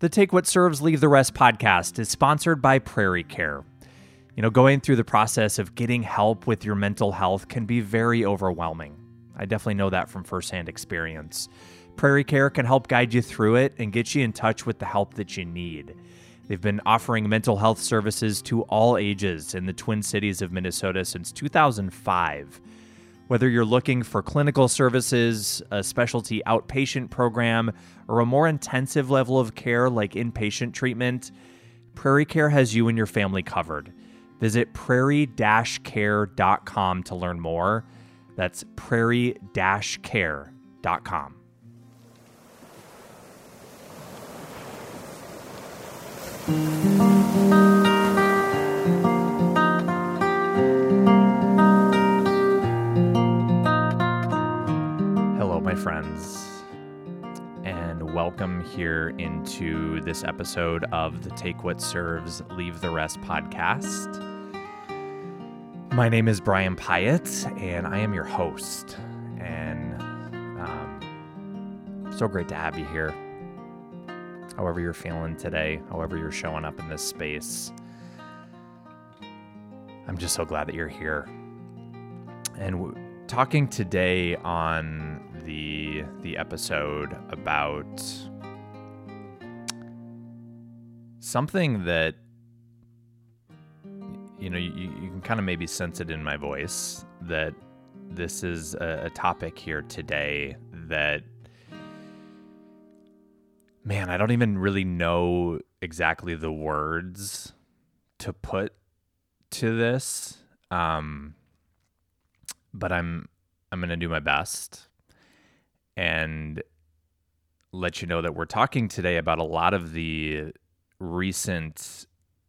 The Take What Serves, Leave the Rest podcast is sponsored by Prairie Care. You know, going through the process of getting help with your mental health can be very overwhelming. I definitely know that from firsthand experience. Prairie Care can help guide you through it and get you in touch with the help that you need. They've been offering mental health services to all ages in the Twin Cities of Minnesota since 2005. Whether you're looking for clinical services, a specialty outpatient program, or a more intensive level of care like inpatient treatment, Prairie Care has you and your family covered. Visit prairie-care.com to learn more. That's prairie-care.com. Hello, my friends, and welcome here into this episode of the Take What Serves, Leave the Rest podcast. My name is Brian Pyatt, and I am your host. And um, so great to have you here. However, you're feeling today, however, you're showing up in this space. I'm just so glad that you're here. And w- talking today on the the episode about something that you know you, you can kind of maybe sense it in my voice that this is a, a topic here today that man i don't even really know exactly the words to put to this um but i'm i'm to do my best and let you know that we're talking today about a lot of the recent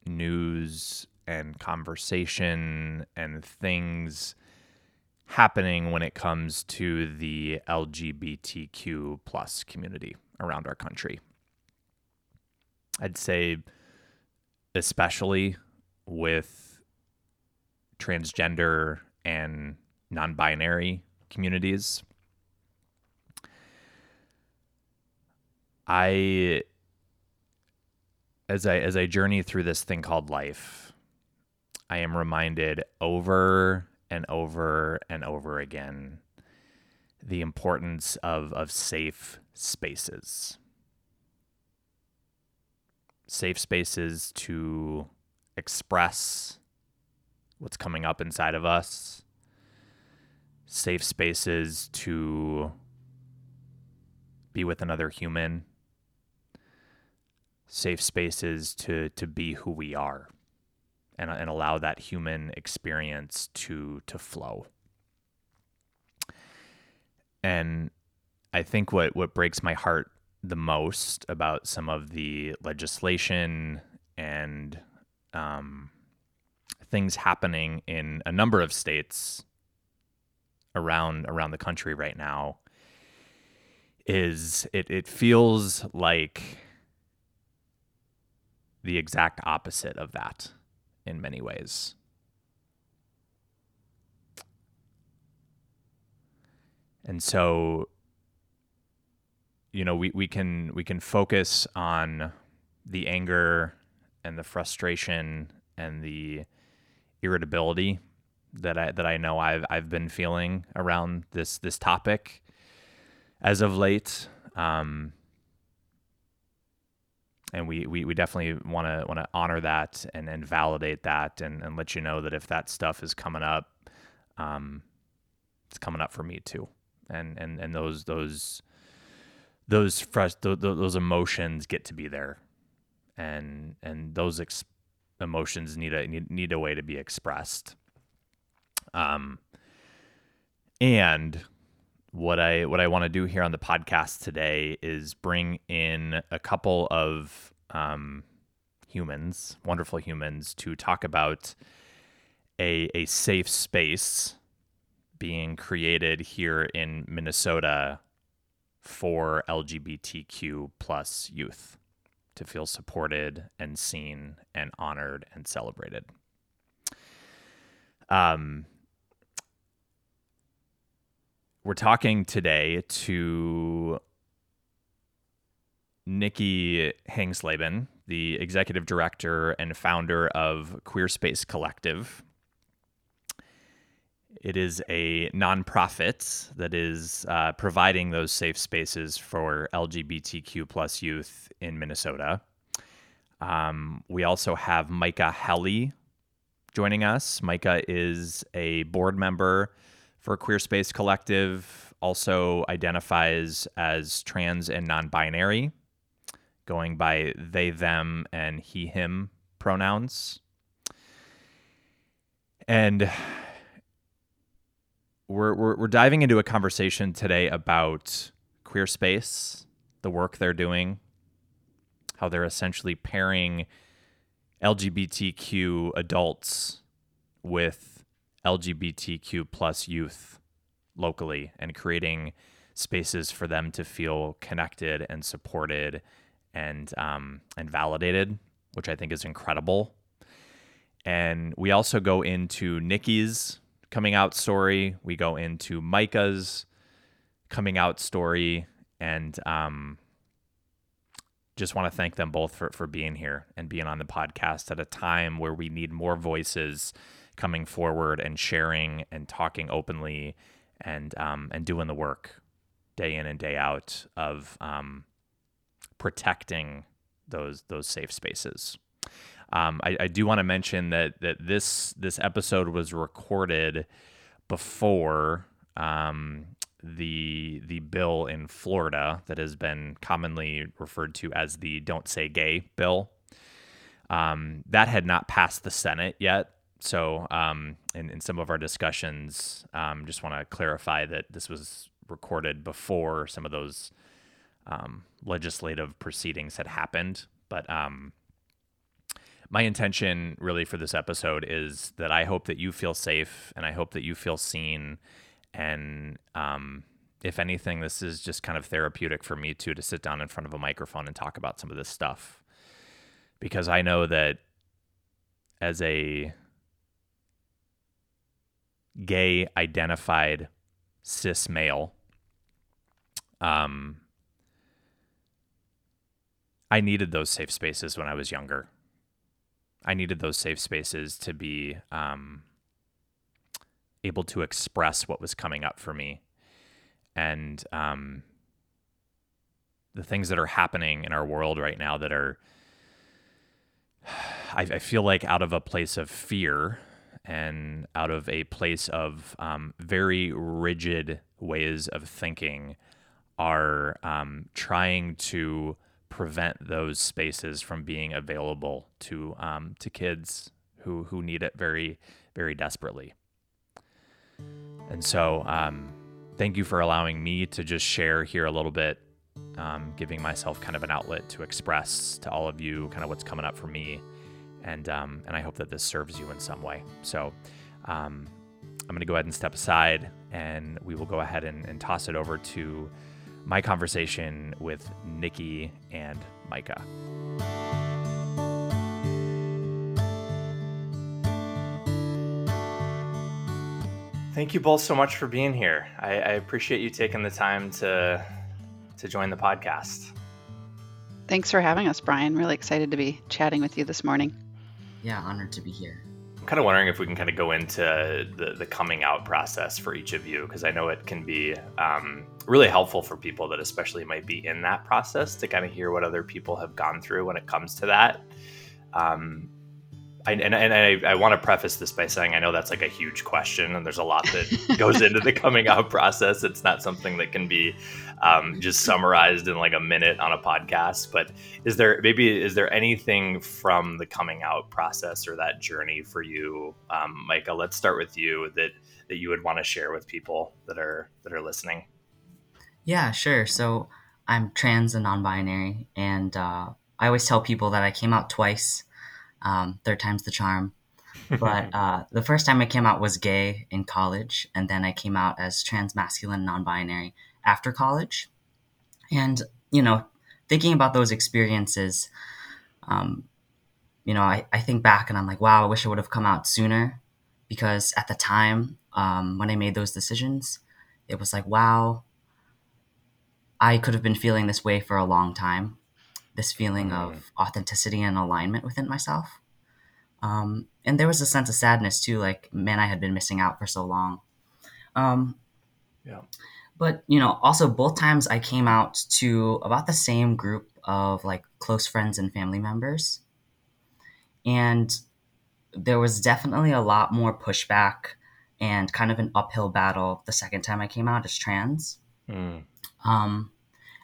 news and conversation and things happening when it comes to the LGBTQ plus community around our country. I'd say especially with transgender and non-binary communities. I as I as I journey through this thing called life, I am reminded over and over and over again the importance of of safe spaces. Safe spaces to express what's coming up inside of us. Safe spaces to be with another human safe spaces to to be who we are and, and allow that human experience to to flow. And i think what what breaks my heart the most about some of the legislation and um, things happening in a number of states around around the country right now is it it feels like the exact opposite of that in many ways. And so you know, we, we can we can focus on the anger and the frustration and the irritability that I that I know I've I've been feeling around this this topic as of late. Um, and we, we, we definitely want to want to honor that and, and validate that and, and let you know that if that stuff is coming up, um, it's coming up for me too. And, and, and those, those, those fresh, those, those emotions get to be there and, and those ex- emotions need a, need, need a way to be expressed. Um, and what I what I want to do here on the podcast today is bring in a couple of um, humans, wonderful humans, to talk about a a safe space being created here in Minnesota for LGBTQ plus youth to feel supported and seen and honored and celebrated. Um, we're talking today to Nikki Hangsleben, the executive director and founder of Queer Space Collective. It is a nonprofit that is uh, providing those safe spaces for LGBTQ plus youth in Minnesota. Um, we also have Micah Helly joining us. Micah is a board member for Queer Space Collective, also identifies as trans and non binary, going by they, them, and he, him pronouns. And we're, we're, we're diving into a conversation today about queer space, the work they're doing, how they're essentially pairing LGBTQ adults with LGBTQ plus youth locally and creating spaces for them to feel connected and supported and um, and validated, which I think is incredible. And we also go into Nikki's coming out story. We go into Micah's coming out story, and um, just want to thank them both for, for being here and being on the podcast at a time where we need more voices coming forward and sharing and talking openly and um, and doing the work day in and day out of um, protecting those those safe spaces. Um, I, I, do want to mention that that this this episode was recorded before um, the the bill in Florida that has been commonly referred to as the "Don't Say Gay" bill. Um, that had not passed the Senate yet. So, um, in, in some of our discussions, um, just want to clarify that this was recorded before some of those um, legislative proceedings had happened. But um, my intention really for this episode is that I hope that you feel safe and I hope that you feel seen. And um, if anything, this is just kind of therapeutic for me too to sit down in front of a microphone and talk about some of this stuff. Because I know that as a gay identified cis male, um, I needed those safe spaces when I was younger. I needed those safe spaces to be um, able to express what was coming up for me. And um, the things that are happening in our world right now that are, I, I feel like, out of a place of fear and out of a place of um, very rigid ways of thinking are um, trying to prevent those spaces from being available to um, to kids who who need it very very desperately. And so, um, thank you for allowing me to just share here a little bit, um, giving myself kind of an outlet to express to all of you kind of what's coming up for me, and um, and I hope that this serves you in some way. So. Um, I'm going to go ahead and step aside, and we will go ahead and, and toss it over to my conversation with Nikki and Micah. Thank you both so much for being here. I, I appreciate you taking the time to to join the podcast. Thanks for having us, Brian. Really excited to be chatting with you this morning. Yeah, honored to be here. I'm kind of wondering if we can kind of go into the, the coming out process for each of you, because I know it can be um, really helpful for people that especially might be in that process to kind of hear what other people have gone through when it comes to that. Um, I, and, and I, I want to preface this by saying I know that's like a huge question, and there's a lot that goes into the coming out process. It's not something that can be um, just summarized in like a minute on a podcast. But is there maybe is there anything from the coming out process or that journey for you, um, Micah? Let's start with you that that you would want to share with people that are that are listening. Yeah, sure. So I'm trans and non-binary, and uh, I always tell people that I came out twice. Um, third time's the charm. But uh, the first time I came out was gay in college, and then I came out as trans masculine non binary after college. And, you know, thinking about those experiences, um, you know, I, I think back and I'm like, wow, I wish I would have come out sooner because at the time um, when I made those decisions, it was like, wow, I could have been feeling this way for a long time. This feeling of authenticity and alignment within myself. Um, and there was a sense of sadness too, like man, I had been missing out for so long. Um, yeah. But you know, also both times I came out to about the same group of like close friends and family members, and there was definitely a lot more pushback and kind of an uphill battle the second time I came out as trans. Mm. Um,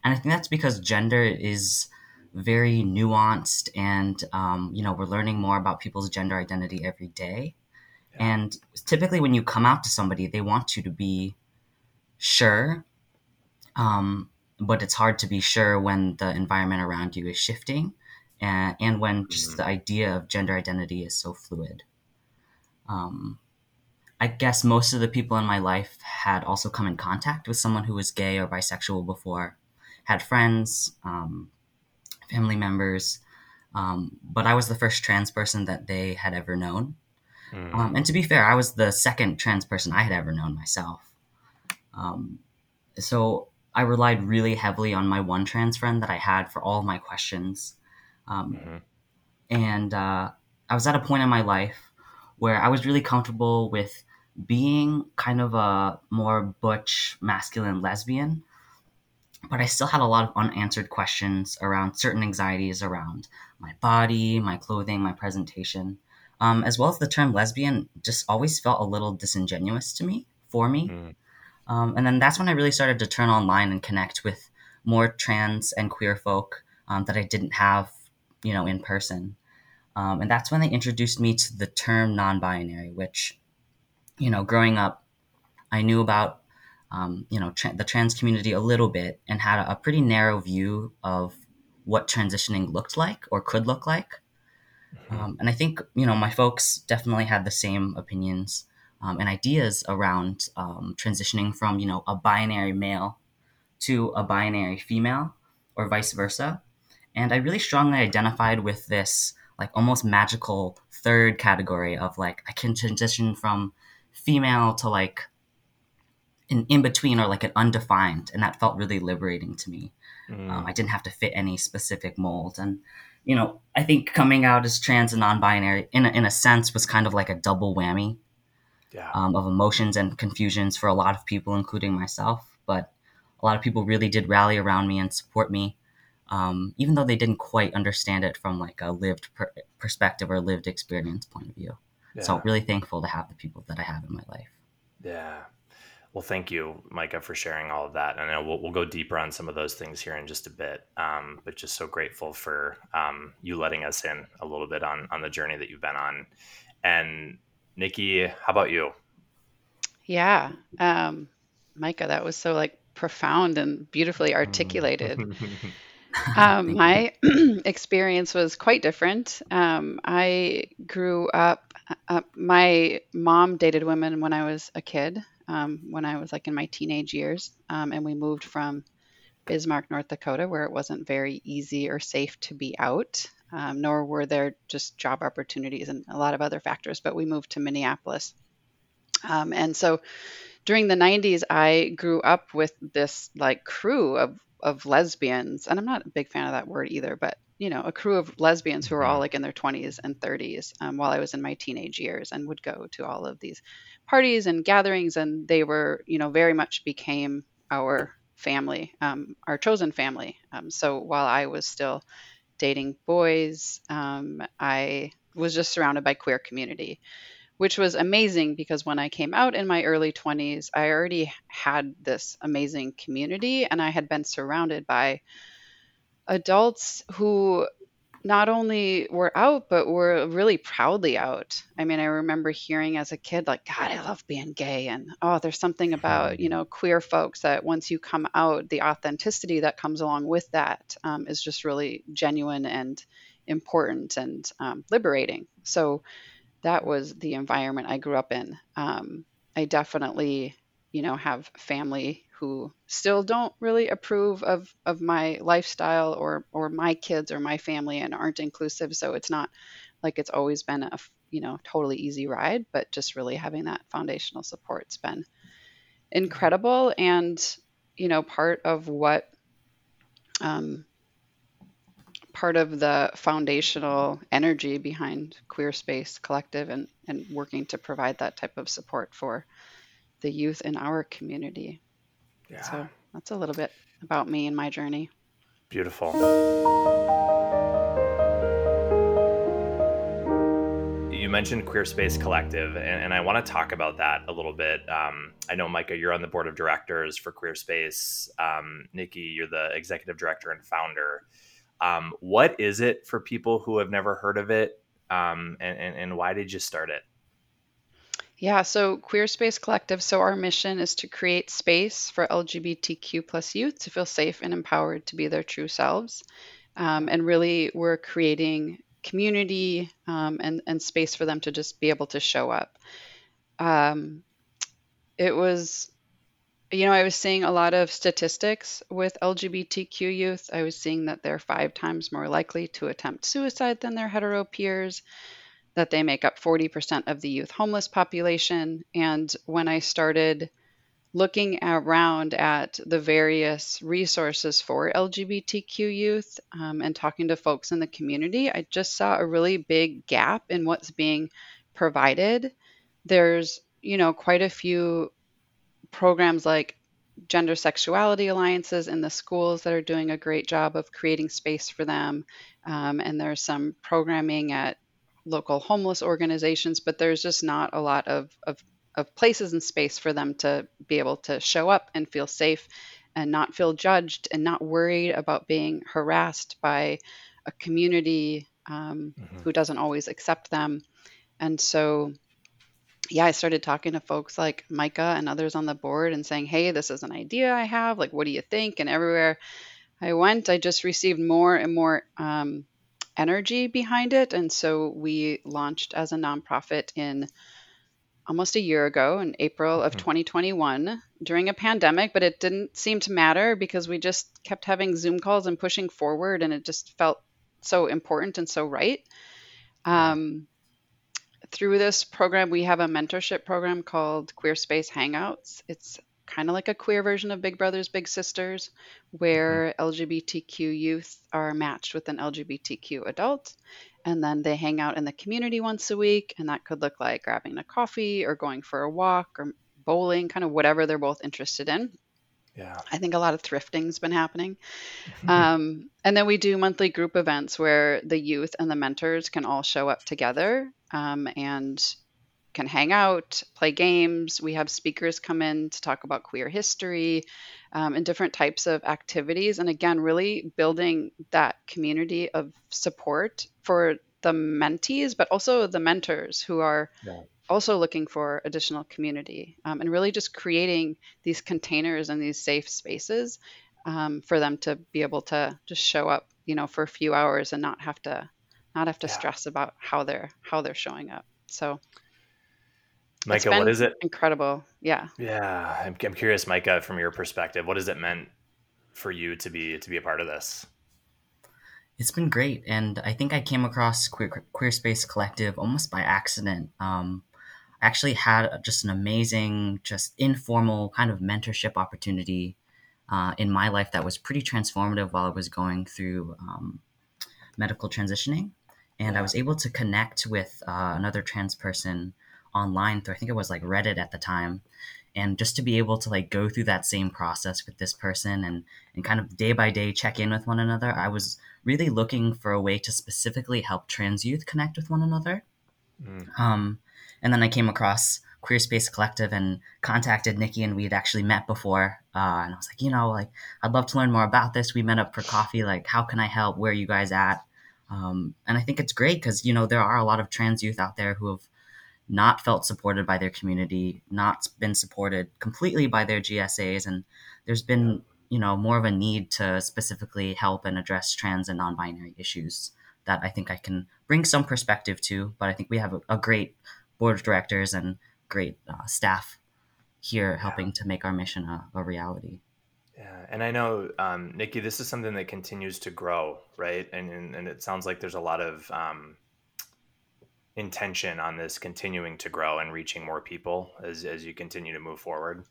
and I think that's because gender is very nuanced and um, you know we're learning more about people's gender identity every day yeah. and typically when you come out to somebody they want you to be sure um, but it's hard to be sure when the environment around you is shifting and, and when just mm-hmm. the idea of gender identity is so fluid um, i guess most of the people in my life had also come in contact with someone who was gay or bisexual before had friends um, family members. Um, but I was the first trans person that they had ever known. Mm. Um, and to be fair, I was the second trans person I had ever known myself. Um, so I relied really heavily on my one trans friend that I had for all of my questions. Um, mm-hmm. And uh, I was at a point in my life where I was really comfortable with being kind of a more butch, masculine lesbian but I still had a lot of unanswered questions around certain anxieties around my body, my clothing, my presentation, um, as well as the term lesbian just always felt a little disingenuous to me, for me. Mm. Um, and then that's when I really started to turn online and connect with more trans and queer folk um, that I didn't have, you know, in person. Um, and that's when they introduced me to the term non-binary, which, you know, growing up, I knew about um, you know, tra- the trans community a little bit and had a, a, pretty narrow view of what transitioning looked like or could look like. Mm-hmm. Um, and I think, you know, my folks definitely had the same opinions um, and ideas around um, transitioning from, you know, a binary male to a binary female or vice versa. And I really strongly identified with this, like, almost magical third category of, like, I can transition from female to, like, an in between or like an undefined, and that felt really liberating to me. Mm. Um, I didn't have to fit any specific mold, and you know, I think coming out as trans and non-binary, in a, in a sense, was kind of like a double whammy yeah. um, of emotions and confusions for a lot of people, including myself. But a lot of people really did rally around me and support me, um, even though they didn't quite understand it from like a lived per- perspective or lived experience point of view. Yeah. So really thankful to have the people that I have in my life. Yeah, well, thank you, Micah, for sharing all of that. And we'll, we'll go deeper on some of those things here in just a bit. Um, but just so grateful for um, you letting us in a little bit on on the journey that you've been on. And Nikki, how about you? Yeah, um, Micah, that was so like profound and beautifully articulated. um, my experience was quite different. Um, I grew up, uh, my mom dated women when I was a kid um, when I was like in my teenage years. Um, and we moved from Bismarck, North Dakota, where it wasn't very easy or safe to be out, um, nor were there just job opportunities and a lot of other factors. But we moved to Minneapolis. Um, and so during the 90s, I grew up with this like crew of, of lesbians. And I'm not a big fan of that word either, but you know, a crew of lesbians who were all mm-hmm. like in their 20s and 30s um, while I was in my teenage years and would go to all of these parties and gatherings, and they were, you know, very much became our family, um, our chosen family. Um, so while I was still dating boys, um, I was just surrounded by queer community, which was amazing because when I came out in my early 20s, I already had this amazing community and I had been surrounded by adults who not only were out, but we were really proudly out. I mean, I remember hearing as a kid, like, God, I love being gay. And oh, there's something about, you know, queer folks that once you come out, the authenticity that comes along with that um, is just really genuine and important and um, liberating. So that was the environment I grew up in. Um, I definitely, you know, have family who still don't really approve of of my lifestyle or or my kids or my family and aren't inclusive. So it's not like it's always been a you know totally easy ride but just really having that foundational support's been incredible and you know part of what um, part of the foundational energy behind Queer Space Collective and, and working to provide that type of support for the youth in our community. Yeah. So that's a little bit about me and my journey. Beautiful. You mentioned Queer Space Collective, and, and I want to talk about that a little bit. Um, I know, Micah, you're on the board of directors for Queer Space. Um, Nikki, you're the executive director and founder. Um, what is it for people who have never heard of it, um, and, and, and why did you start it? Yeah, so Queer Space Collective. So our mission is to create space for LGBTQ plus youth to feel safe and empowered to be their true selves. Um, and really, we're creating community um, and and space for them to just be able to show up. Um, it was, you know, I was seeing a lot of statistics with LGBTQ youth. I was seeing that they're five times more likely to attempt suicide than their hetero peers that they make up 40% of the youth homeless population. And when I started looking around at the various resources for LGBTQ youth um, and talking to folks in the community, I just saw a really big gap in what's being provided. There's, you know, quite a few programs like gender sexuality alliances in the schools that are doing a great job of creating space for them. Um, and there's some programming at local homeless organizations, but there's just not a lot of, of, of places and space for them to be able to show up and feel safe and not feel judged and not worried about being harassed by a community um, mm-hmm. who doesn't always accept them. And so, yeah, I started talking to folks like Micah and others on the board and saying, hey, this is an idea I have. Like, what do you think? And everywhere I went, I just received more and more um, energy behind it. And so we launched as a nonprofit in almost a year ago in April of 2021 mm-hmm. during a pandemic, but it didn't seem to matter because we just kept having Zoom calls and pushing forward, and it just felt so important and so right. Um, through this program, we have a mentorship program called Queer Space Hangouts. It's kind of like a queer version of Big Brothers Big Sisters, where mm-hmm. LGBTQ youth are matched with an LGBTQ adult. And then they hang out in the community once a week. And that could look like grabbing a coffee or going for a walk or bowling, kind of whatever they're both interested in. Yeah. I think a lot of thrifting's been happening. um, and then we do monthly group events where the youth and the mentors can all show up together um, and can hang out, play games. We have speakers come in to talk about queer history um, and different types of activities. And again, really building that community of support for the mentees, but also the mentors who are yeah. also looking for additional community um, and really just creating these containers and these safe spaces um, for them to be able to just show up, you know, for a few hours and not have to not have to yeah. stress about how they're how they're showing up. So Micah, what is it? Incredible. Yeah. Yeah. I'm, I'm curious, Micah, from your perspective, what has it meant for you to be to be a part of this? It's been great, and I think I came across Queer, Queer Space Collective almost by accident. Um, I actually had just an amazing, just informal kind of mentorship opportunity uh, in my life that was pretty transformative while I was going through um, medical transitioning, and yeah. I was able to connect with uh, another trans person online through I think it was like Reddit at the time. And just to be able to like go through that same process with this person and and kind of day by day check in with one another I was really looking for a way to specifically help trans youth connect with one another. Mm. um, and then I came across Queer Space Collective and contacted Nikki and we had actually met before uh, and I was like you know like I'd love to learn more about this. We met up for coffee like how can I help? Where are you guys at? Um, and I think it's great because you know there are a lot of trans youth out there who have not felt supported by their community, not been supported completely by their GSAs, and there's been you know more of a need to specifically help and address trans and non-binary issues that I think I can bring some perspective to. But I think we have a, a great board of directors and great uh, staff here helping yeah. to make our mission a, a, reality. Yeah, and I know um, Nikki, this is something that continues to grow, right? And and, and it sounds like there's a lot of um, intention on this continuing to grow and reaching more people as, as you continue to move forward?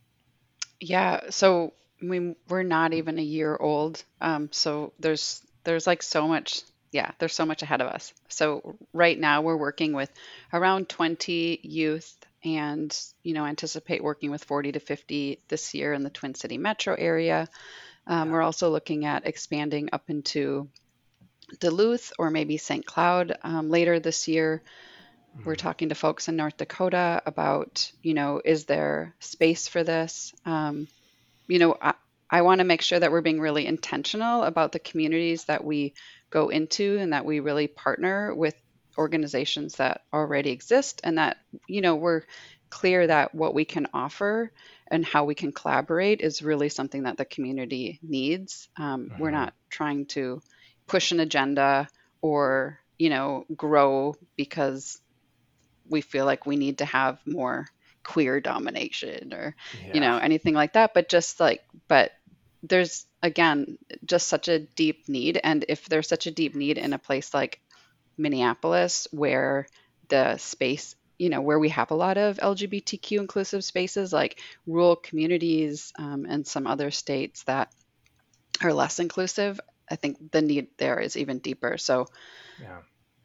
Yeah. So we we're not even a year old. Um, so there's there's like so much yeah, there's so much ahead of us. So right now we're working with around 20 youth and, you know, anticipate working with 40 to 50 this year in the Twin City metro area. Um, we're also looking at expanding up into Duluth or maybe St. Cloud um, later this year. We're mm-hmm. talking to folks in North Dakota about, you know, is there space for this? Um, you know, I, I want to make sure that we're being really intentional about the communities that we go into and that we really partner with organizations that already exist and that, you know, we're clear that what we can offer and how we can collaborate is really something that the community needs. Um, We're mm-hmm. not trying to push an agenda or, you know, grow because we feel like we need to have more queer domination or yeah. you know anything like that but just like but there's again just such a deep need and if there's such a deep need in a place like Minneapolis where the space you know where we have a lot of lgbtq inclusive spaces like rural communities um, and some other states that are less inclusive i think the need there is even deeper so yeah.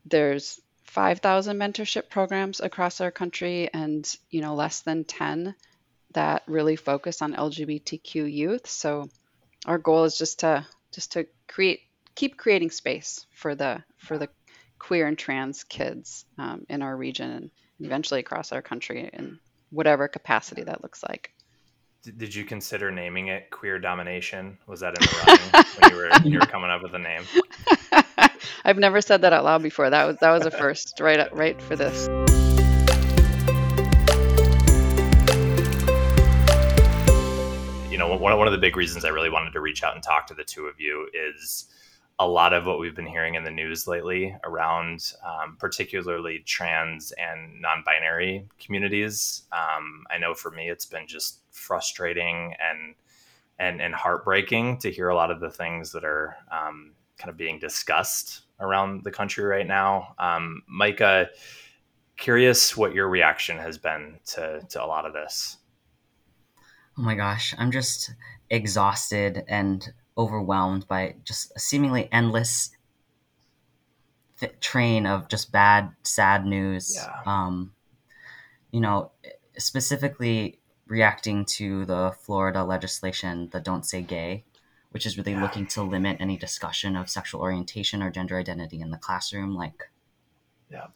there's 5,000 mentorship programs across our country and, you know, less than 10 that really focus on LGBTQ youth. So our goal is just to just to create keep creating space for the for the queer and trans kids um, in our region and eventually across our country in whatever capacity that looks like. Did you consider naming it queer domination? Was that in the running when you were when you were coming up with the name? I've never said that out loud before. That was that was a first, right? Right for this. You know, one one of the big reasons I really wanted to reach out and talk to the two of you is a lot of what we've been hearing in the news lately around um, particularly trans and non-binary communities um, i know for me it's been just frustrating and and and heartbreaking to hear a lot of the things that are um, kind of being discussed around the country right now. Um, Micah, curious what your reaction has been to, to a lot of this. Oh my gosh, I'm just exhausted and overwhelmed by just a seemingly endless train of just bad, sad news. Yeah. Um, you know, specifically reacting to the Florida legislation, the Don't Say Gay, which is really looking to limit any discussion of sexual orientation or gender identity in the classroom, like, yeah,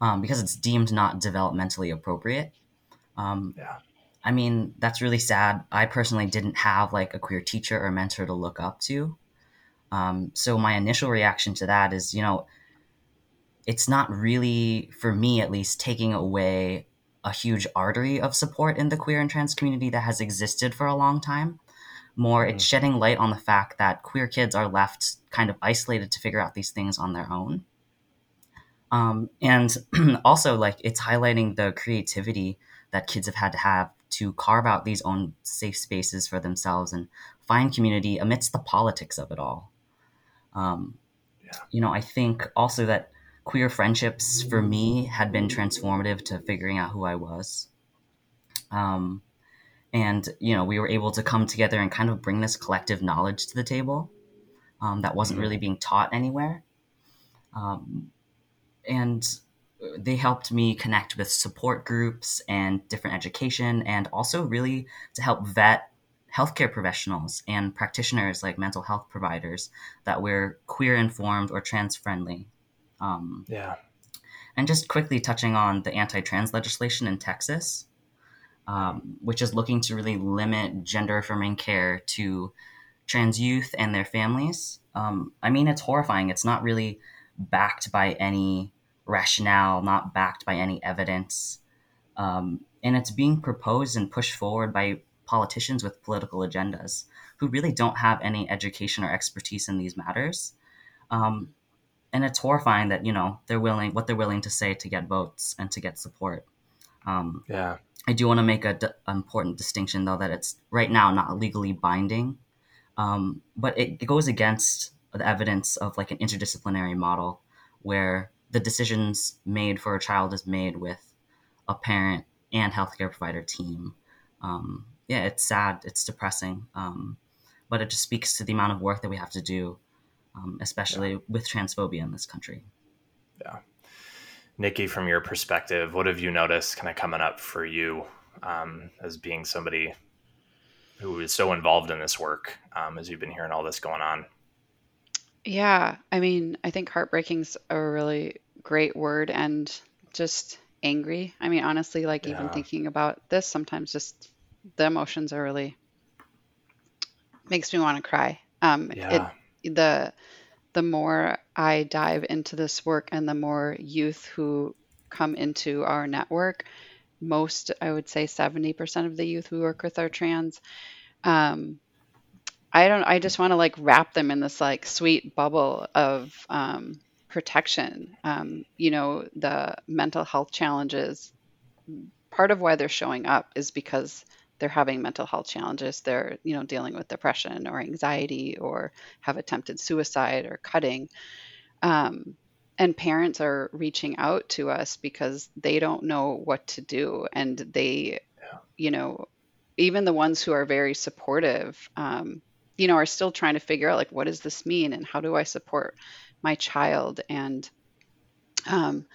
um, because it's deemed not developmentally appropriate. Um, yeah. I mean, that's really sad. I personally didn't have like a queer teacher or mentor to look up to. Um, so my initial reaction to that is, you know, it's not really, for me at least, taking away a huge artery of support in the queer and trans community that has existed for a long time more it's mm. shedding light on the fact that queer kids are left kind of isolated to figure out these things on their own um, and also like it's highlighting the creativity that kids have had to have to carve out these own safe spaces for themselves and find community amidst the politics of it all um, yeah. you know i think also that queer friendships for me had been transformative to figuring out who i was um, and you know we were able to come together and kind of bring this collective knowledge to the table um, that wasn't mm-hmm. really being taught anywhere. Um, and they helped me connect with support groups and different education and also really to help vet healthcare professionals and practitioners like mental health providers that were queer informed or trans friendly. Um, yeah. and just quickly touching on the anti-trans legislation in texas um, which is looking to really limit gender affirming care to trans youth and their families. Um, I mean, it's horrifying. It's not really backed by any rationale, not backed by any evidence. Um, and it's being proposed and pushed forward by politicians with political agendas who really don't have any education or expertise in these matters. Um, and it's horrifying that you know they're willing what they're willing to say to get votes and to get support. Um, yeah. I do want to make an d- important distinction, though, that it's right now not legally binding, um, but it, it, goes against the evidence of like an interdisciplinary model where the decisions made for a child is made with a parent and healthcare provider team. Um, yeah, it's sad, it's depressing, um, but it just speaks to the amount of work that we have to do um, especially yeah. with transphobia in this country. Yeah. Nikki, from your perspective, what have you noticed kind of coming up for you um, as being somebody who is so involved in this work um, as you've been hearing all this going on? Yeah, I mean, I think heartbreaking's a really great word and just angry. I mean, honestly, like even thinking about this, sometimes just the emotions are really makes me want to cry. Um, Yeah. it the the more I dive into this work and the more youth who come into our network, most I would say 70% of the youth we work with are trans. Um, I don't I just want to like wrap them in this like sweet bubble of um, protection. Um, you know, the mental health challenges, part of why they're showing up is because they're having mental health challenges. They're, you know, dealing with depression or anxiety or have attempted suicide or cutting. Um, and parents are reaching out to us because they don't know what to do. And they, yeah. you know, even the ones who are very supportive, um, you know, are still trying to figure out like, what does this mean and how do I support my child? And, um,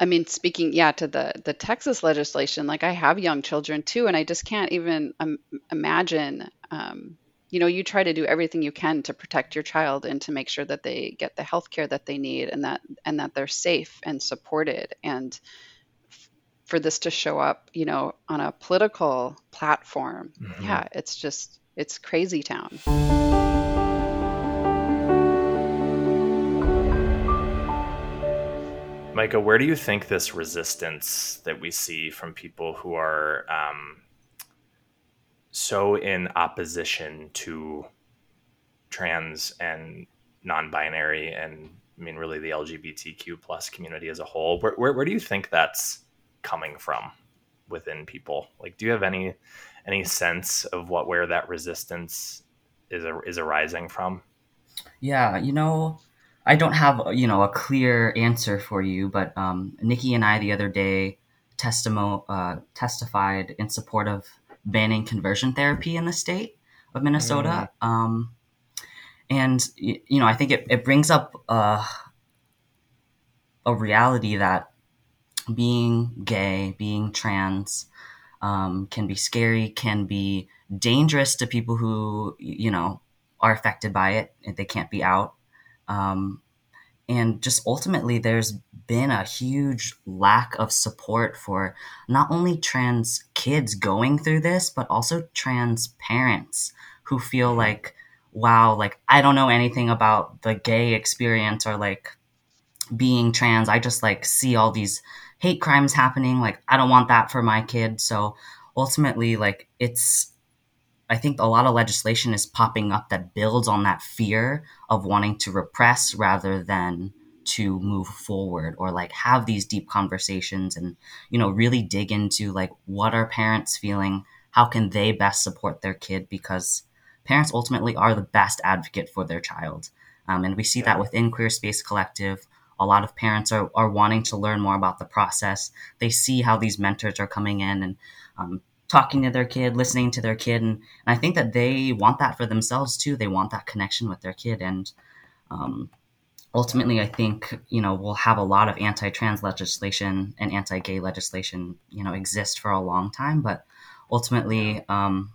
I mean, speaking, yeah, to the the Texas legislation, like I have young children too, and I just can't even um, imagine. Um, you know, you try to do everything you can to protect your child and to make sure that they get the health care that they need and that and that they're safe and supported. And f- for this to show up, you know, on a political platform, mm-hmm. yeah, it's just it's crazy town. Micah, where do you think this resistance that we see from people who are um, so in opposition to trans and non-binary and I mean really the LGBTQ plus community as a whole, where, where, where do you think that's coming from within people? Like, do you have any any sense of what where that resistance is is arising from? Yeah, you know, I don't have you know a clear answer for you, but um, Nikki and I the other day testimo- uh, testified in support of banning conversion therapy in the state of Minnesota. Mm. Um, and you know, I think it, it brings up uh, a reality that being gay, being trans, um, can be scary, can be dangerous to people who you know are affected by it. They can't be out. Um, and just ultimately, there's been a huge lack of support for not only trans kids going through this, but also trans parents who feel mm-hmm. like, wow, like I don't know anything about the gay experience or like being trans. I just like see all these hate crimes happening. Like, I don't want that for my kid. So ultimately, like, it's I think a lot of legislation is popping up that builds on that fear of wanting to repress rather than to move forward or like have these deep conversations and you know really dig into like what are parents feeling? How can they best support their kid? Because parents ultimately are the best advocate for their child. Um, and we see that within queer space collective. A lot of parents are, are wanting to learn more about the process. They see how these mentors are coming in and um, talking to their kid, listening to their kid, and, and, I think that they want that for themselves too. They want that connection with their kid, and um, ultimately, I think you know we'll have a lot of anti-trans legislation and anti-gay legislation, you know, exist for a long time, but ultimately, um,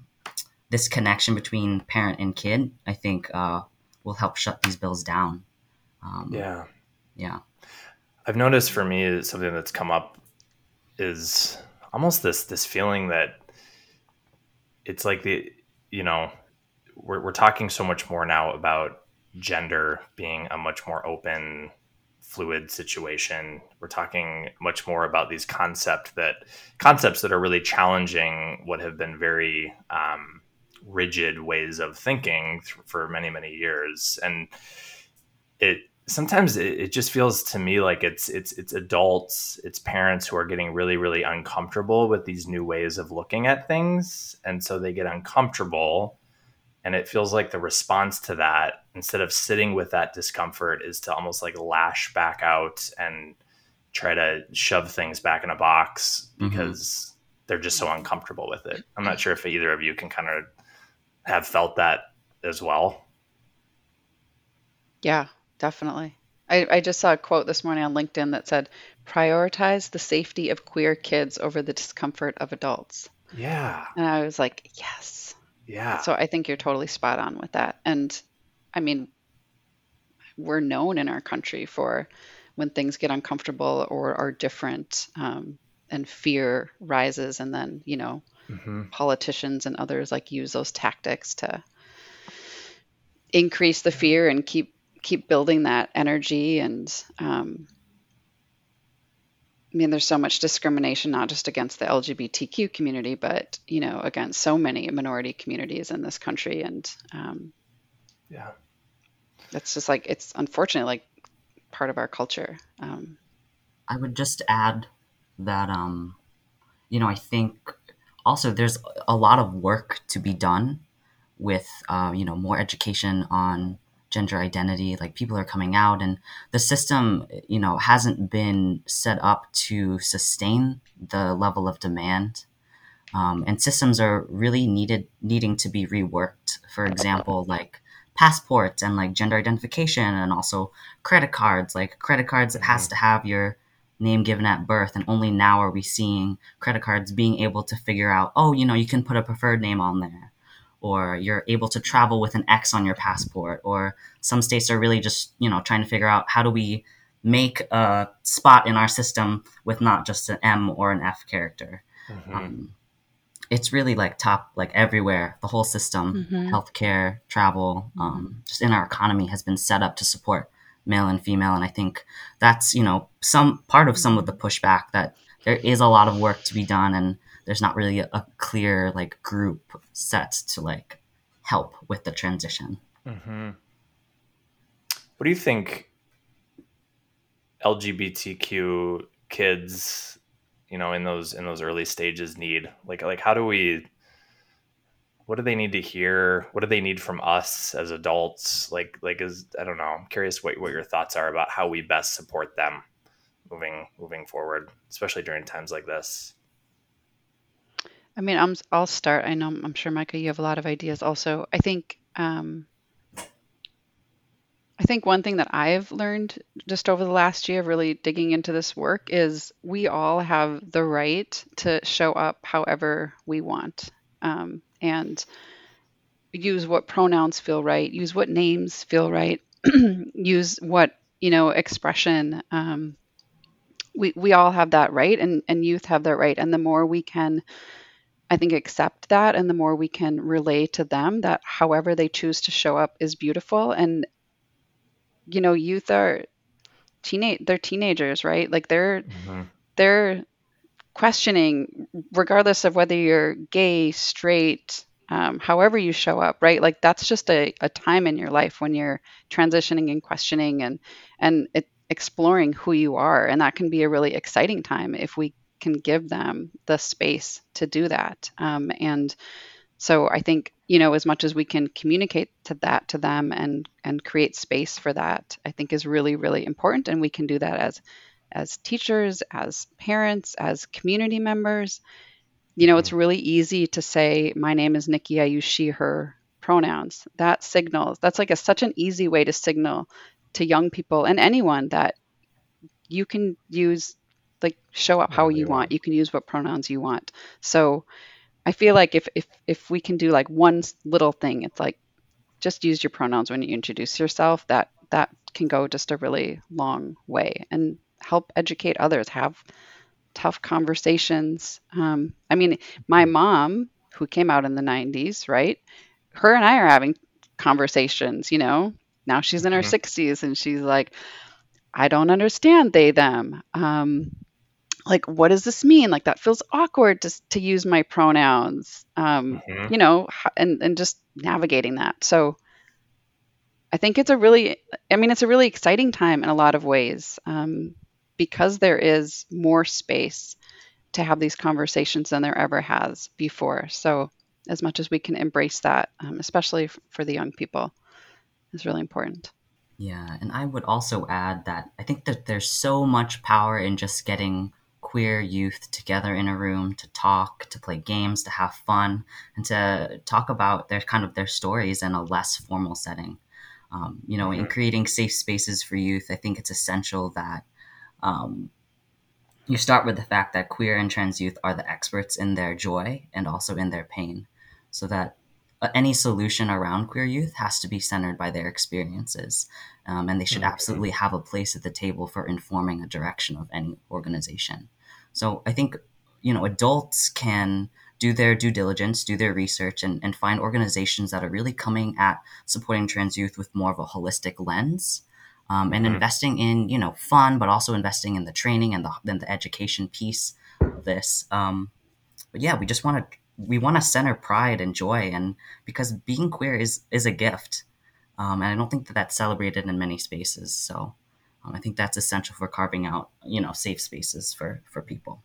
this connection between parent and kid, I think, uh, will help shut these bills down. Um, yeah, yeah. I've noticed for me something that's come up is almost this this feeling that it's like the you know we're, we're talking so much more now about gender being a much more open fluid situation. We're talking much more about these concept that concepts that are really challenging what have been very um, rigid ways of thinking th- for many many years. And it sometimes it, it, just feels to me like it's it's it's adults it's parents who are getting really really uncomfortable with these new ways of looking at things and so they get uncomfortable and it feels like the response to that instead of sitting with that discomfort is to almost like lash back out and try to shove things back in a box mm-hmm. because mm-hmm. they're just so uncomfortable with it i'm not sure if either of you can kind of have felt that as well Yeah, definitely. I, I just saw a quote this morning on LinkedIn that said, prioritize the safety of queer kids over the discomfort of adults. Yeah. And I was like, yes. Yeah. So I think you're totally spot on with that. And I mean, we're known in our country for when things get uncomfortable or are different um, and fear rises and then you know mm-hmm. politicians and others like use those tactics to increase the fear and keep keep building that energy and um, I mean, there's so much discrimination, not just against the LGBTQ community, but you know, against so many minority communities in this country, and um, yeah, it's just like it's unfortunately like part of our culture. Um, I would just add that, um, you know, I think also there's a lot of work to be done with, uh, you know, more education on gender identity like people are coming out and the system you know hasn't been set up to sustain the level of demand. Um, and systems are really needed needing to be reworked. For example like passports and like gender identification and also credit cards. Like credit cards it has mm-hmm. to have your name given at birth and only now are we seeing credit cards being able to figure out oh you know you can put a preferred name on there or you're able to travel with an X on your passport, or some states are really just, you know, trying to figure out how do we make a spot in our system with not just an M or an F character. Mm-hmm. Um, it's really like top, like everywhere. The whole system, mm-hmm. healthcare, travel, um, just in our economy has been set up to support male and female. And I think that's, you know, some part of some of the pushback that there is a lot of work to be done. And there's not really a, clear like group set to like help with the transition. Mm-hmm. What do you think LGBTQ kids, you know, in those in those early stages need? Like like how do we what do they need to hear? What do they need from us as adults? Like like is I don't know. I'm curious what what your thoughts are about how we best support them moving moving forward, especially during times like this. I mean, I'm, I'll start. I know, I'm sure, Micah, you have a lot of ideas also. I think, um, I think one thing that I've learned just over the last year, of really digging into this work, is we all have the right to show up however we want um, and use what pronouns feel right, use what names feel right, use what, you know, expression. Um, we, we all have that right, and, and youth have that right. And the more we can I think accept that and the more we can relay to them that however they choose to show up is beautiful. And you know youth are teenage they're teenagers right? Like they're mm-hmm. they're questioning regardless of whether you're gay straight um, however you show up right? Like that's just a, a time in your life when you're transitioning and questioning and and it, exploring who you are. And that can be a really exciting time if we can give them the space to do that. Um, and so I think you know as much as we can communicate to that to them and and create space for that, I think is really really important. And we can do that as as teachers, as parents, as community members. You know, it's mm-hmm. really easy to say, "My name is Nikki. I use she/her pronouns." That signals. That's like a such an easy way to signal to young people and anyone that you can use like show up how you want. You can use what pronouns you want. So I feel like if if if we can do like one little thing, it's like just use your pronouns when you introduce yourself. That that can go just a really long way and help educate others. Have tough conversations. Um, I mean, my mom, who came out in the '90s, right? Her and I are having conversations. You know, now she's in her mm-hmm. 60s and she's like, I don't understand they them. Um, like what does this mean? Like that feels awkward to, to use my pronouns um, mm-hmm. you know and, and just navigating that. So i think it's a really i mean it's a really exciting time in a lot of ways um, because there is more space to have these conversations than there ever has before. So as much as we can embrace that um, especially f- for the young people is really important. Yeah and i would also add that i think that there's so much power in just getting queer youth together in a room to talk, to play games, to have fun, and to talk about their kind of their stories in a less formal setting. Um, you know, mm-hmm. in creating safe spaces for youth, I think it's essential that um, you start with the fact that queer and trans youth are the experts in their joy and also in their pain, so that uh, any solution around queer youth has to be centered by their experiences, um, and they should mm-hmm. absolutely have a place at the table for informing a direction of any organization. So I think you know adults can do their due diligence, do their research, and, and find organizations that are really coming at supporting trans youth with more of a holistic lens. Um, and mm-hmm. investing in you know fun, but also investing in the training and the and the education piece of this. Um, but yeah, we just want to we want to center pride and joy, and because being queer is is a gift, um, and I don't think that that's celebrated in many spaces. So um, I think that's essential for carving out you know safe spaces for for people.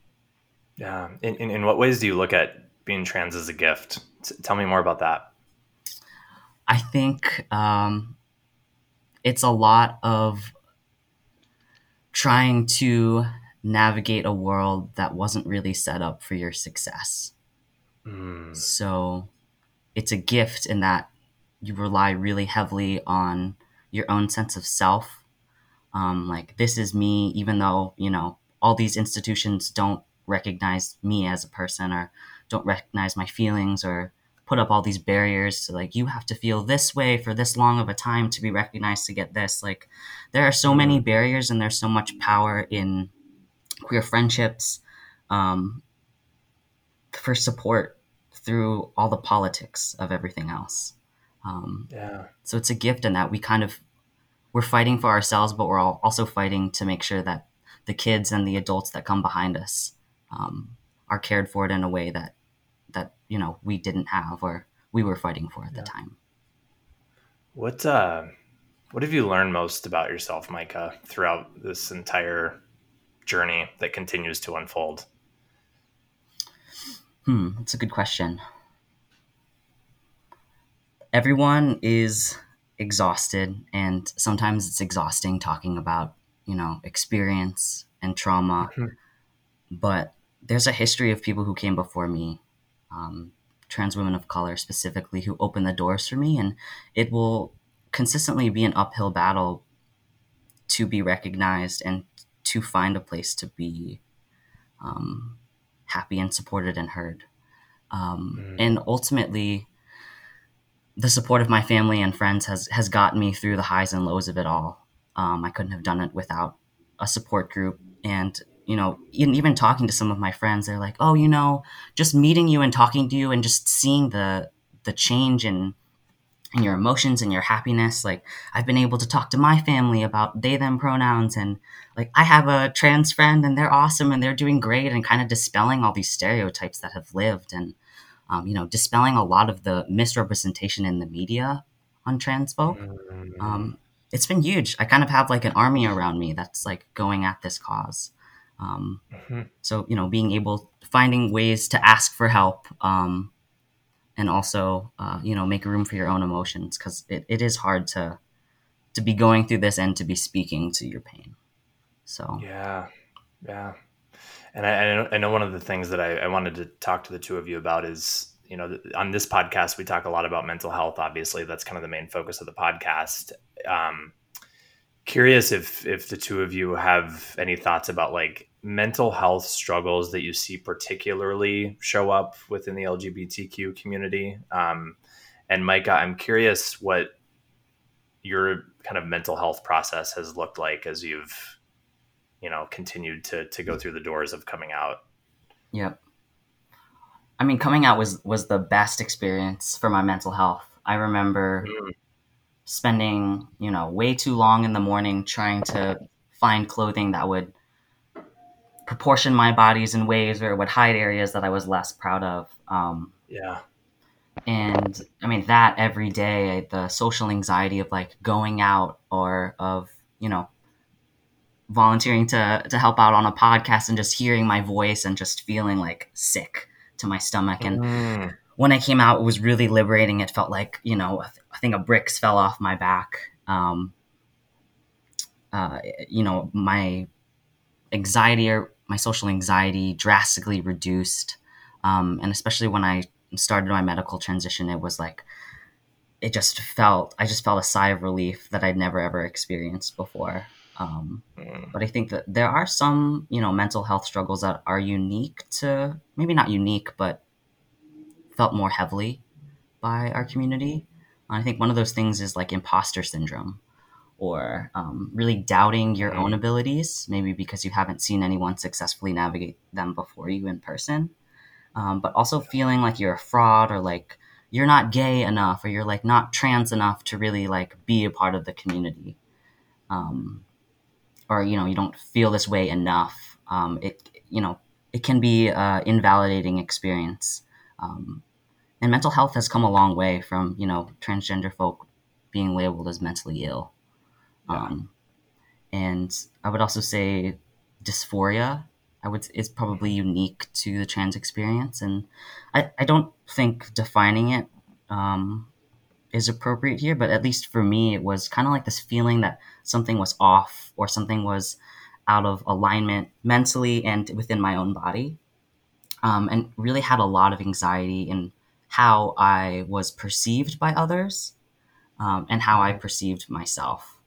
Yeah. In, in, in what ways do you look at being trans as a gift. tell me more about that. I think um, it's a lot of trying to navigate a world that wasn't really set up for your success. Mm. So it's a gift in that you rely really heavily on your own sense of self. Um, like, this is me, even though, you know, all these institutions don't recognize me as a person or don't recognize my feelings or put up all these barriers to like you have to feel this way for this long of a time to be recognized to get this. Like there are so many barriers and there's so much power in queer friendships um, for support through all the politics of everything else. Um, yeah. so it's a gift in that we kind of we're fighting for ourselves but we're all also fighting to make sure that the kids and the adults that come behind us um, are cared for in a way that that you know we didn't have or we were fighting for at yeah. the time. What uh, what have you learned most about yourself, Micah, throughout this entire journey that continues to unfold? Hmm, that's a good question. Everyone is exhausted, and sometimes it's exhausting talking about you know experience and trauma. Mm-hmm. But there's a history of people who came before me um, trans women of color specifically who opened the doors for me and it will consistently be an uphill battle to be recognized and to find a place to be um, happy and supported and heard um, mm. and ultimately the support of my family and friends has has gotten me through the highs and lows of it all um, i couldn't have done it without a support group and you know, even talking to some of my friends, they're like, "Oh, you know, just meeting you and talking to you and just seeing the the change in in your emotions and your happiness. Like, I've been able to talk to my family about they them pronouns, and like I have a trans friend and they're awesome and they're doing great, and kind of dispelling all these stereotypes that have lived, and um, you know, dispelling a lot of the misrepresentation in the media on trans folk. Mm-hmm. Um, it's been huge. I kind of have like an army around me that's like going at this cause. Um, mm-hmm. So you know, being able finding ways to ask for help, um, and also uh, you know make room for your own emotions because it, it is hard to to be going through this and to be speaking to your pain. So yeah, yeah, and I, I know one of the things that I, I wanted to talk to the two of you about is you know on this podcast we talk a lot about mental health obviously that's kind of the main focus of the podcast um, curious if if the two of you have any thoughts about like mental health struggles that you see particularly show up within the LGBTQ community. Um, and Micah, I'm curious what your kind of mental health process has looked like as you've, you know, continued to to go through the doors of coming out. Yep. I mean, coming out was was the best experience for my mental health. I remember mm. spending, you know, way too long in the morning trying to find clothing that would proportion my bodies in ways where it would hide areas that I was less proud of. Um, yeah. And I mean, that every day, the social anxiety of like going out or of, you know, volunteering to, to help out on a podcast and just hearing my voice and just feeling like sick to my stomach. And mm. when I came out, it was really liberating. It felt like, you know, I think a bricks fell off my back. Um, uh, you know, my anxiety or my social anxiety drastically reduced. Um, and especially when I started my medical transition, it was like it just felt I just felt a sigh of relief that I'd never ever experienced before. Um, mm. But I think that there are some, you know, mental health struggles that are unique to maybe not unique, but felt more heavily by our community. And I think one of those things is like imposter syndrome, or um, really doubting your mm. own abilities, maybe because you haven't seen anyone successfully navigate them before you in person. Um, but also feeling like you're a fraud or like you're not gay enough or you're like not trans enough to really like be a part of the community um, or you know you don't feel this way enough um, it you know it can be an invalidating experience. Um, and mental health has come a long way from you know transgender folk being labeled as mentally ill. Yeah. Um, and i would also say dysphoria I would is probably unique to the trans experience, and I, I don't think defining it um, is appropriate here. But at least for me, it was kind of like this feeling that something was off or something was out of alignment mentally and within my own body, um, and really had a lot of anxiety in how I was perceived by others um, and how I perceived myself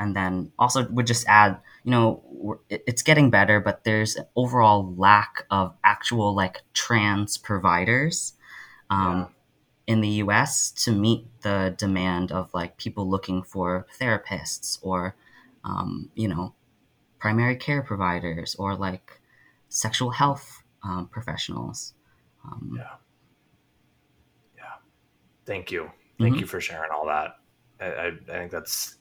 and then also would just add you know it's getting better but there's an overall lack of actual like trans providers um, yeah. In the us to meet the demand of like people looking for therapists or um, you know primary care providers or like sexual health um, professionals um, yeah yeah thank you thank mm-hmm. you for sharing all that I, I, I think that's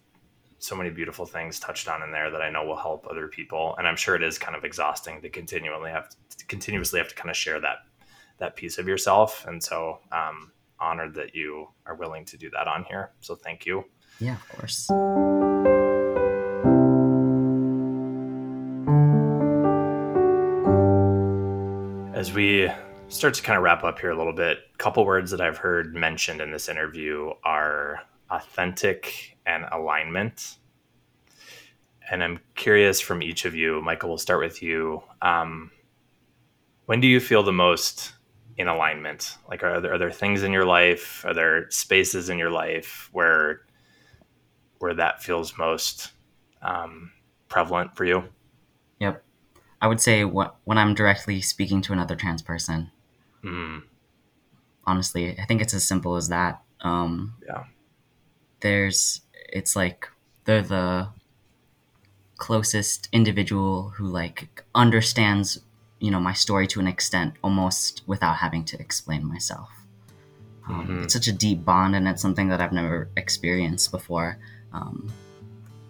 so many beautiful things touched on in there that I know will help other people. And I'm sure it is kind of exhausting to continually have to continuously have to kind of share that that piece of yourself. And so um, honored that you are willing to do that on here. So thank you. Yeah, of course. As we start to kind of wrap up here a little bit, a couple words that I've heard mentioned in this interview are authentic and alignment. And I'm curious from each of you, Micah, we'll start with you. Um, when do you feel the most in alignment? Like, are there, are there things in your life? Are there spaces in your life where where that feels most um, prevalent for you? Yep, I would say what, when I'm directly speaking to another trans person. Mm. Honestly, I think it's as simple as that. Um, yeah there's it's like they're the closest individual who like understands you know my story to an extent almost without having to explain myself. Um, mm-hmm. it's such a deep bond and it's something that i've never experienced before. Um,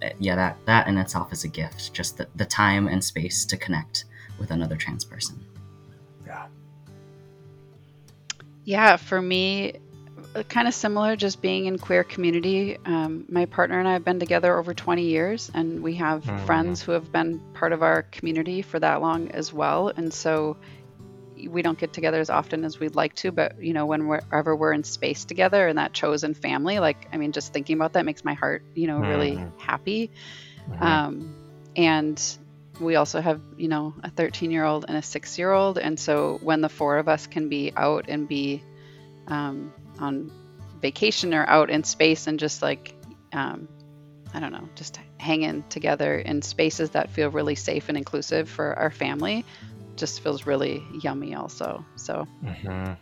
eh, yeah that that in itself is a gift just the, the time and space to connect with another trans person. Yeah. Yeah for me kind of similar, just being in queer community. Um, my partner and I have been together over 20 years, and we have mm-hmm. friends who have been part of our community for that long as well. And so we don't get together as often as we'd like to, but you know, whenever we're in space together and that chosen family, like I mean, just thinking about that makes my heart, you know, really mm-hmm. happy. Mm-hmm. Um, and we also have, you know, a 13 year old and a six year old, and so when the four of us can be out and be um, on vacation or out in space and just like um, I don't know, just hanging together in spaces that feel really safe and inclusive for our family just feels really yummy also. So mm-hmm.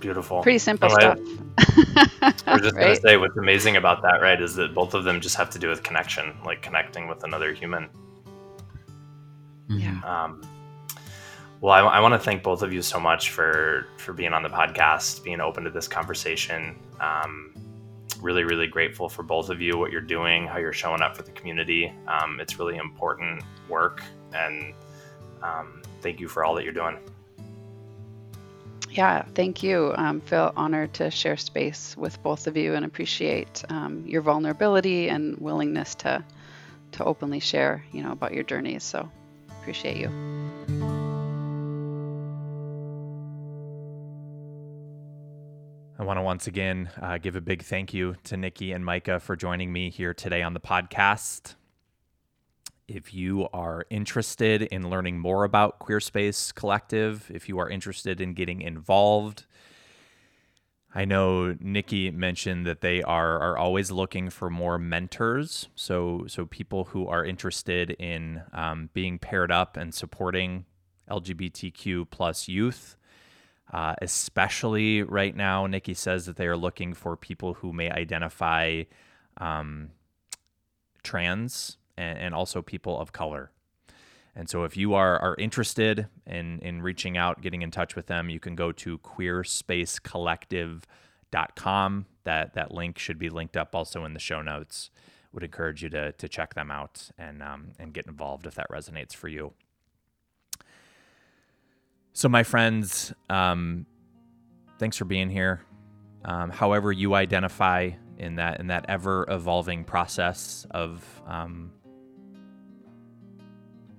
beautiful. Pretty simple oh, stuff. I, I was just right? gonna say what's amazing about that, right, is that both of them just have to do with connection, like connecting with another human. Yeah. Um, well, I, I want to thank both of you so much for for being on the podcast, being open to this conversation. Um, really, really grateful for both of you, what you're doing, how you're showing up for the community. Um, it's really important work, and um, thank you for all that you're doing. Yeah, thank you. Um, feel honored to share space with both of you and appreciate um, your vulnerability and willingness to to openly share, you know, about your journeys. So appreciate you. I want to once again uh, give a big thank you to Nikki and Micah for joining me here today on the podcast. If you are interested in learning more about Queerspace Collective, if you are interested in getting involved, I know Nikki mentioned that they are are always looking for more mentors. So so people who are interested in um, being paired up and supporting LGBTQ plus youth. Uh, especially right now, Nikki says that they are looking for people who may identify um, trans and, and also people of color. And so if you are, are interested in, in reaching out, getting in touch with them, you can go to queerspacecollective.com. That, that link should be linked up also in the show notes. Would encourage you to, to check them out and, um, and get involved if that resonates for you. So, my friends, um, thanks for being here. Um, however, you identify in that in that ever evolving process of um,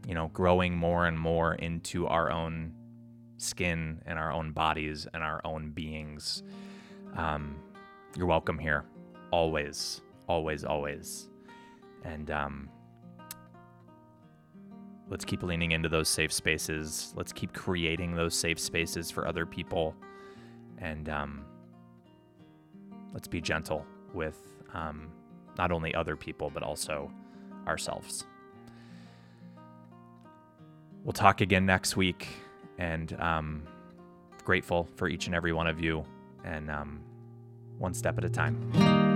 you know, growing more and more into our own skin and our own bodies and our own beings. Um, you're welcome here, always, always, always. And um, let's keep leaning into those safe spaces. Let's keep creating those safe spaces for other people. And um, let's be gentle with um, not only other people, but also ourselves. We'll talk again next week, and um, grateful for each and every one of you, and um, one step at a time.